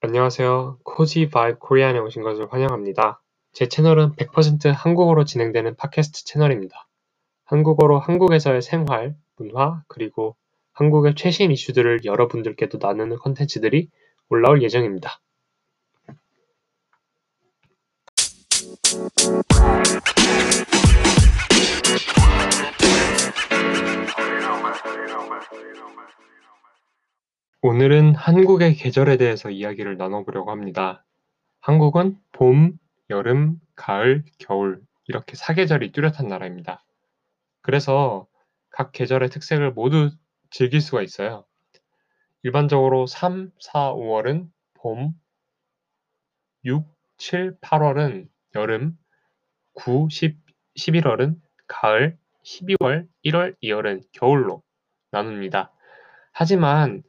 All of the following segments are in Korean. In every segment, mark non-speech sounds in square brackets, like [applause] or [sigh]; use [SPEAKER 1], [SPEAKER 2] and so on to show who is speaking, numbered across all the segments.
[SPEAKER 1] 안녕하세요. Cozy Vibe Korean에 오신 것을 환영합니다. 제 채널은 100% 한국어로 진행되는 팟캐스트 채널입니다. 한국어로 한국에서의 생활, 문화, 그리고 한국의 최신 이슈들을 여러분들께도 나누는 컨텐츠들이 올라올 예정입니다. 오늘은 한국의 계절에 대해서 이야기를 나눠보려고 합니다. 한국은 봄, 여름, 가을, 겨울 이렇게 사계절이 뚜렷한 나라입니다. 그래서 각 계절의 특색을 모두 즐길 수가 있어요. 일반적으로 3, 4, 5월은 봄, 6, 7, 8월은 여름, 9, 10, 11월은 가을, 12월, 1월, 2월은 겨울로 나눕니다. 하지만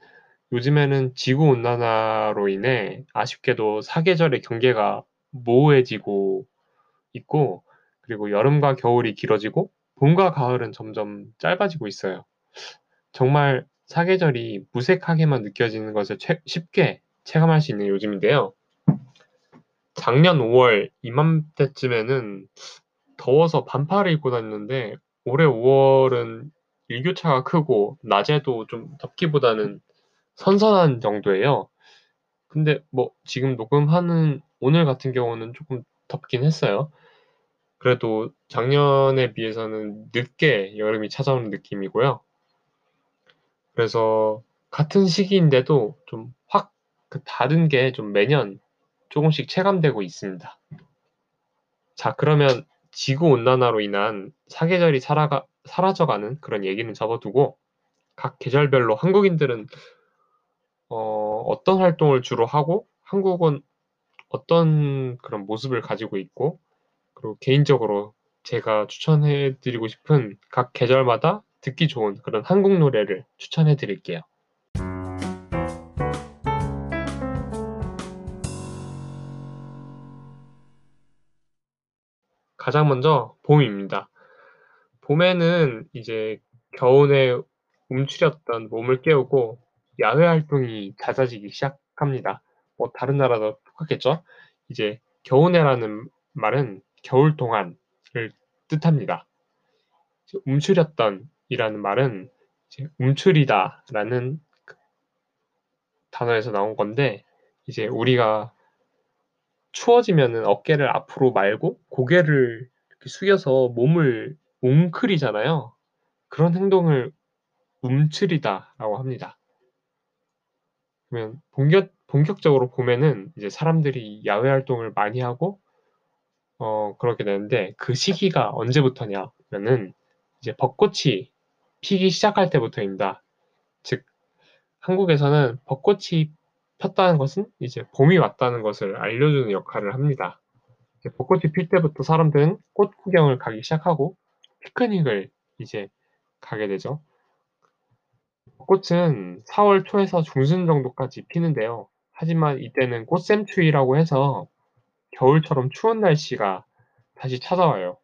[SPEAKER 1] 요즘에는 지구온난화로 인해 아쉽게도 사계절의 경계가 모호해지고 있고 그리고 여름과 겨울이 길어지고 봄과 가을은 점점 짧아지고 있어요. 정말 사계절이 무색하게만 느껴지는 것을 채, 쉽게 체감할 수 있는 요즘인데요. 작년 5월 이맘때쯤에는 더워서 반팔을 입고 다녔는데 올해 5월은 일교차가 크고 낮에도 좀 덥기보다는 선선한 정도예요. 근데 뭐 지금 녹음하는 오늘 같은 경우는 조금 덥긴 했어요. 그래도 작년에 비해서는 늦게 여름이 찾아오는 느낌이고요. 그래서 같은 시기인데도 좀 확 그 다른 게 좀 매년 조금씩 체감되고 있습니다. 자, 그러면 지구 온난화로 인한 사계절이 살아가, 사라져가는 그런 얘기는 접어두고 각 계절별로 한국인들은 어, 어떤 활동을 주로 하고 한국은 어떤 그런 모습을 가지고 있고 그리고 개인적으로 제가 추천해 드리고 싶은 각 계절마다 듣기 좋은 그런 한국 노래를 추천해 드릴게요. 가장 먼저 봄입니다. 봄에는 이제 겨울에 움츠렸던 몸을 깨우고 야외 활동이 잦아지기 시작합니다. 뭐 다른 나라도 똑같겠죠? 이제 겨우내라는 말은 겨울 동안을 뜻합니다. 움츠렸던 이라는 말은 움츠리다라는 그 단어에서 나온 건데 이제 우리가 추워지면은 어깨를 앞으로 말고 고개를 숙여서 몸을 웅크리잖아요. 그런 행동을 움츠리다라고 합니다. 그러면 본격, 본격적으로 보면은 이제 사람들이 야외 활동을 많이 하고 어, 그렇게 되는데 그 시기가 언제부터냐 면은 이제 벚꽃이 피기 시작할 때부터입니다. 즉 한국에서는 벚꽃이 폈다는 것은 이제 봄이 왔다는 것을 알려주는 역할을 합니다. 벚꽃이 필 때부터 사람들은 꽃 구경을 가기 시작하고 피크닉을 이제 가게 되죠. 꽃은 4월 초에서 중순 정도까지 피는데요. 하지만 이때는 꽃샘추위라고 해서 겨울처럼 추운 날씨가 다시 찾아와요.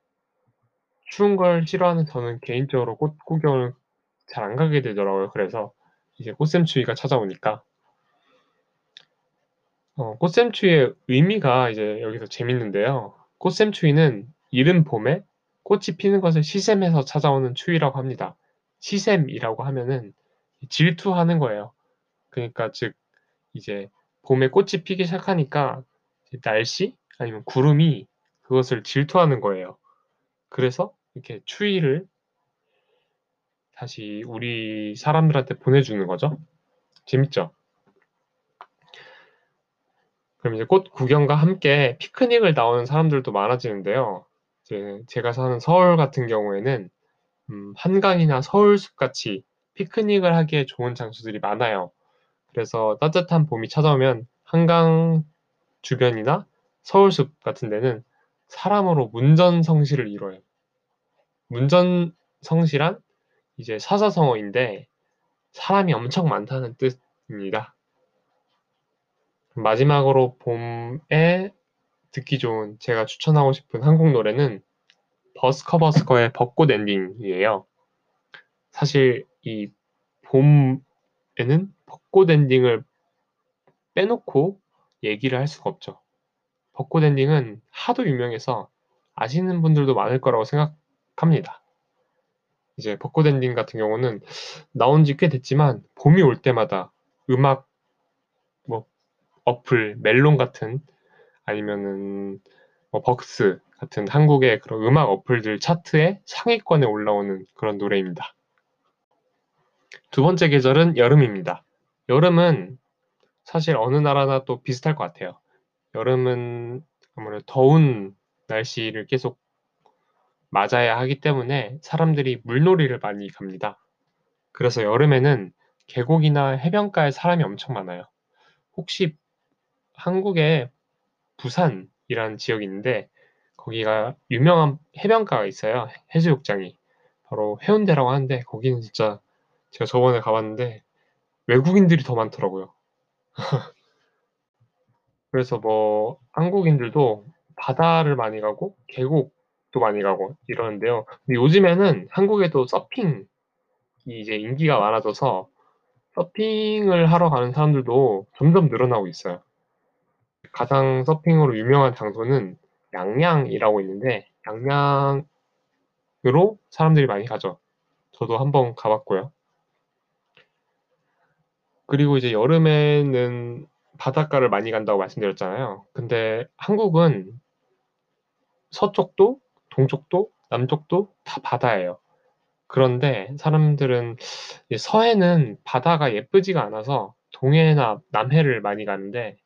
[SPEAKER 1] 추운 걸 싫어하는 저는 개인적으로 꽃 구경을 잘 안 가게 되더라고요. 그래서 이제 꽃샘추위가 찾아오니까 어, 꽃샘추위의 의미가 이제 여기서 재밌는데요. 꽃샘추위는 이른 봄에 꽃이 피는 것을 시샘해서 찾아오는 추위라고 합니다. 시샘이라고 하면은 질투하는 거예요. 그러니까 즉 이제 봄에 꽃이 피기 시작하니까 날씨 아니면 구름이 그것을 질투하는 거예요. 그래서 이렇게 추위를 다시 우리 사람들한테 보내주는 거죠. 재밌죠? 그럼 이제 꽃 구경과 함께 피크닉을 나오는 사람들도 많아지는데요. 이제 제가 사는 서울 같은 경우에는 음, 한강이나 서울숲 같이 피크닉을 하기에 좋은 장소들이 많아요. 그래서 따뜻한 봄이 찾아오면 한강 주변이나 서울숲 같은 데는 사람으로 문전성시를 이뤄요. 문전성시란 이제 사자성어인데 사람이 엄청 많다는 뜻입니다. 마지막으로 봄에 듣기 좋은 제가 추천하고 싶은 한국 노래는 버스커버스커의 벚꽃 엔딩이에요. 사실 이 봄에는 벚꽃 엔딩을 빼놓고 얘기를 할 수가 없죠. 벚꽃 엔딩은 하도 유명해서 아시는 분들도 많을 거라고 생각합니다. 이제 벚꽃 엔딩 같은 경우는 나온 지 꽤 됐지만 봄이 올 때마다 음악 뭐 어플 멜론 같은 아니면은 뭐 벅스 같은 한국의 그런 음악 어플들 차트에 상위권에 올라오는 그런 노래입니다. 두 번째 계절은 여름입니다. 여름은 사실 어느 나라나 또 비슷할 것 같아요. 여름은 아무래도 더운 날씨를 계속 맞아야 하기 때문에 사람들이 물놀이를 많이 갑니다. 그래서 여름에는 계곡이나 해변가에 사람이 엄청 많아요. 혹시 한국에 부산이라는 지역이 있는데 거기가 유명한 해변가가 있어요. 해수욕장이. 바로 해운대라고 하는데 거기는 진짜 제가 저번에 가봤는데 외국인들이 더 많더라고요. [laughs] 그래서 뭐 한국인들도 바다를 많이 가고 계곡도 많이 가고 이러는데요. 근데 요즘에는 한국에도 서핑이 이제 인기가 많아져서 서핑을 하러 가는 사람들도 점점 늘어나고 있어요. 가장 서핑으로 유명한 장소는 양양이라고 있는데 양양으로 사람들이 많이 가죠. 저도 한번 가봤고요. 그리고 이제 여름에는 바닷가를 많이 간다고 말씀드렸잖아요. 근데 한국은 서쪽도 동쪽도 남쪽도 다 바다예요. 그런데 사람들은 서해는 바다가 예쁘지가 않아서 동해나 남해를 많이 가는데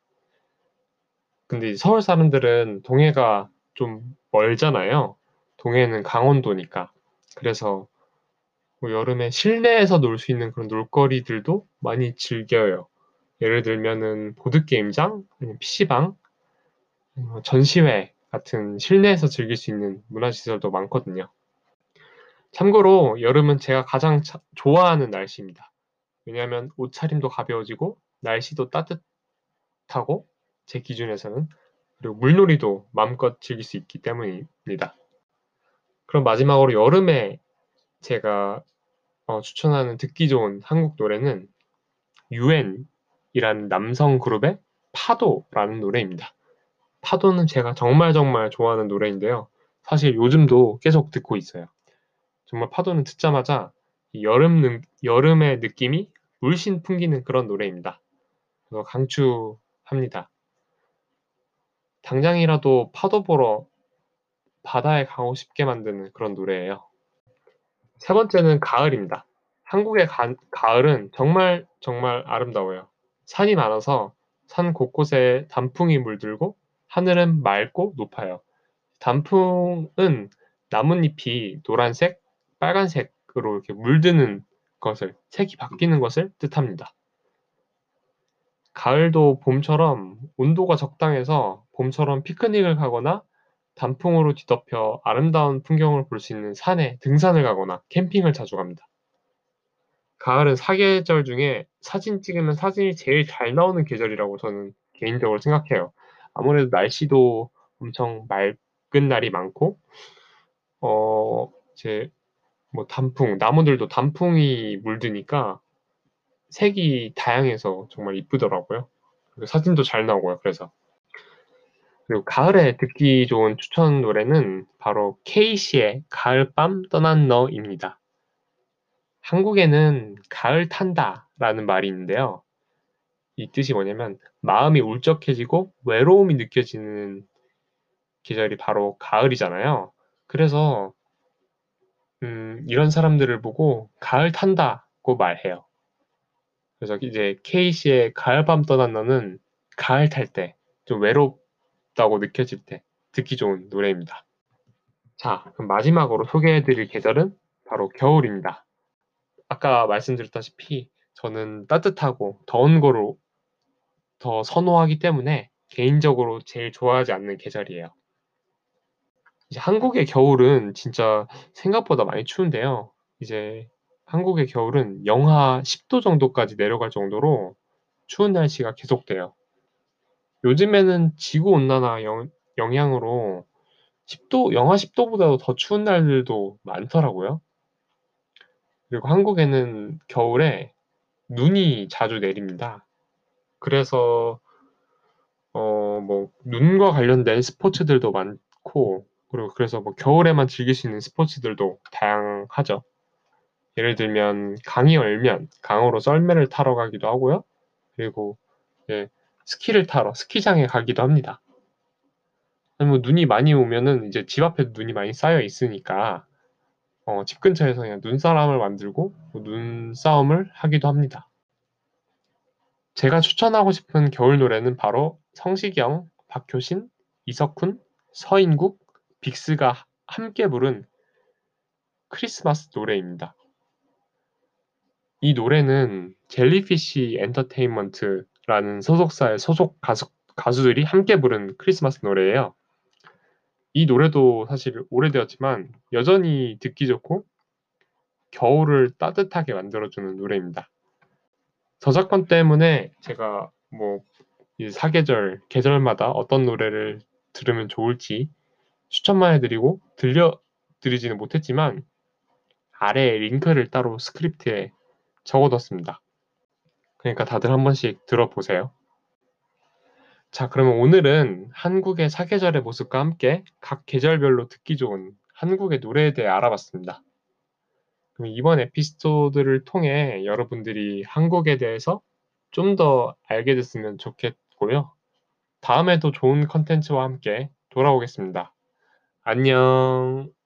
[SPEAKER 1] 근데 서울 사람들은 동해가 좀 멀잖아요. 동해는 강원도니까. 그래서 뭐 여름에 실내에서 놀 수 있는 그런 놀거리들도 많이 즐겨요. 예를 들면은 보드게임장, PC방, 전시회 같은 실내에서 즐길 수 있는 문화시설도 많거든요. 참고로 여름은 제가 가장 차, 좋아하는 날씨입니다. 왜냐하면 옷차림도 가벼워지고 날씨도 따뜻하고 제 기준에서는 그리고 물놀이도 마음껏 즐길 수 있기 때문입니다. 그럼 마지막으로 여름에 제가 어, 추천하는 듣기 좋은 한국 노래는 유엔이라는 남성 그룹의 파도라는 노래입니다. 파도는 제가 정말 정말 좋아하는 노래인데요. 사실 요즘도 계속 듣고 있어요. 정말 파도는 듣자마자 여름, 여름의 느낌이 물씬 풍기는 그런 노래입니다. 그래서 강추합니다. 당장이라도 파도 보러 바다에 가고 싶게 만드는 그런 노래예요. 세 번째는 가을입니다. 한국의 가, 가을은 정말 정말 아름다워요. 산이 많아서 산 곳곳에 단풍이 물들고 하늘은 맑고 높아요. 단풍은 나뭇잎이 노란색, 빨간색으로 이렇게 물드는 것을, 색이 바뀌는 것을 뜻합니다. 가을도 봄처럼 온도가 적당해서 봄처럼 피크닉을 가거나 단풍으로 뒤덮여 아름다운 풍경을 볼 수 있는 산에 등산을 가거나 캠핑을 자주 갑니다. 가을은 사계절 중에 사진 찍으면 사진이 제일 잘 나오는 계절이라고 저는 개인적으로 생각해요. 아무래도 날씨도 엄청 맑은 날이 많고, 어, 이제 뭐 단풍, 나무들도 단풍이 물드니까 색이 다양해서 정말 이쁘더라고요. 사진도 잘 나오고요. 그래서 그리고 가을에 듣기 좋은 추천 노래는 바로 케이시의 가을밤 떠난 너입니다. 한국에는 가을 탄다 라는 말이 있는데요. 이 뜻이 뭐냐면 마음이 울적해지고 외로움이 느껴지는 계절이 바로 가을이잖아요. 그래서 음, 이런 사람들을 보고 가을 탄다고 말해요. 그래서 이제 케이시의 가을밤 떠난 너는 가을 탈 때 좀 외롭 다고 느껴질 때 듣기 좋은 노래입니다. 자, 그럼 마지막으로 소개해드릴 계절은 바로 겨울입니다. 아까 말씀드렸다시피 저는 따뜻하고 더운 거로 더 선호하기 때문에 개인적으로 제일 좋아하지 않는 계절이에요. 이제 한국의 겨울은 진짜 생각보다 많이 추운데요. 이제 한국의 겨울은 영하 10도 정도까지 내려갈 정도로 추운 날씨가 계속돼요. 요즘에는 지구 온난화 영, 영향으로 10도, 영하 10도보다도 더 추운 날들도 많더라고요. 그리고 한국에는 겨울에 눈이 자주 내립니다. 그래서 어, 뭐, 눈과 관련된 스포츠들도 많고, 그리고 그래서 뭐 겨울에만 즐길 수 있는 스포츠들도 다양하죠. 예를 들면 강이 얼면 강으로 썰매를 타러 가기도 하고요. 그리고 예, 스키를 타러 스키장에 가기도 합니다. 뭐 눈이 많이 오면은 이제 집 앞에도 눈이 많이 쌓여 있으니까 어, 집 근처에서 그냥 눈사람을 만들고 뭐 눈싸움을 하기도 합니다. 제가 추천하고 싶은 겨울 노래는 바로 성시경, 박효신, 이석훈, 서인국, 빅스가 함께 부른 크리스마스 노래입니다. 이 노래는 젤리피쉬 엔터테인먼트 라는 소속사의 소속 가수, 가수들이 함께 부른 크리스마스 노래예요. 이 노래도 사실 오래되었지만 여전히 듣기 좋고 겨울을 따뜻하게 만들어주는 노래입니다. 저작권 때문에 제가 뭐 사계절, 계절마다 어떤 노래를 들으면 좋을지 추천만 해드리고 들려드리지는 못했지만 아래에 링크를 따로 스크립트에 적어뒀습니다. 그러니까 다들 한 번씩 들어보세요. 자, 그러면 오늘은 한국의 사계절의 모습과 함께 각 계절별로 듣기 좋은 한국의 노래에 대해 알아봤습니다. 그럼 이번 에피소드를 통해 여러분들이 한국에 대해서 좀 더 알게 됐으면 좋겠고요. 다음에도 좋은 컨텐츠와 함께 돌아오겠습니다. 안녕.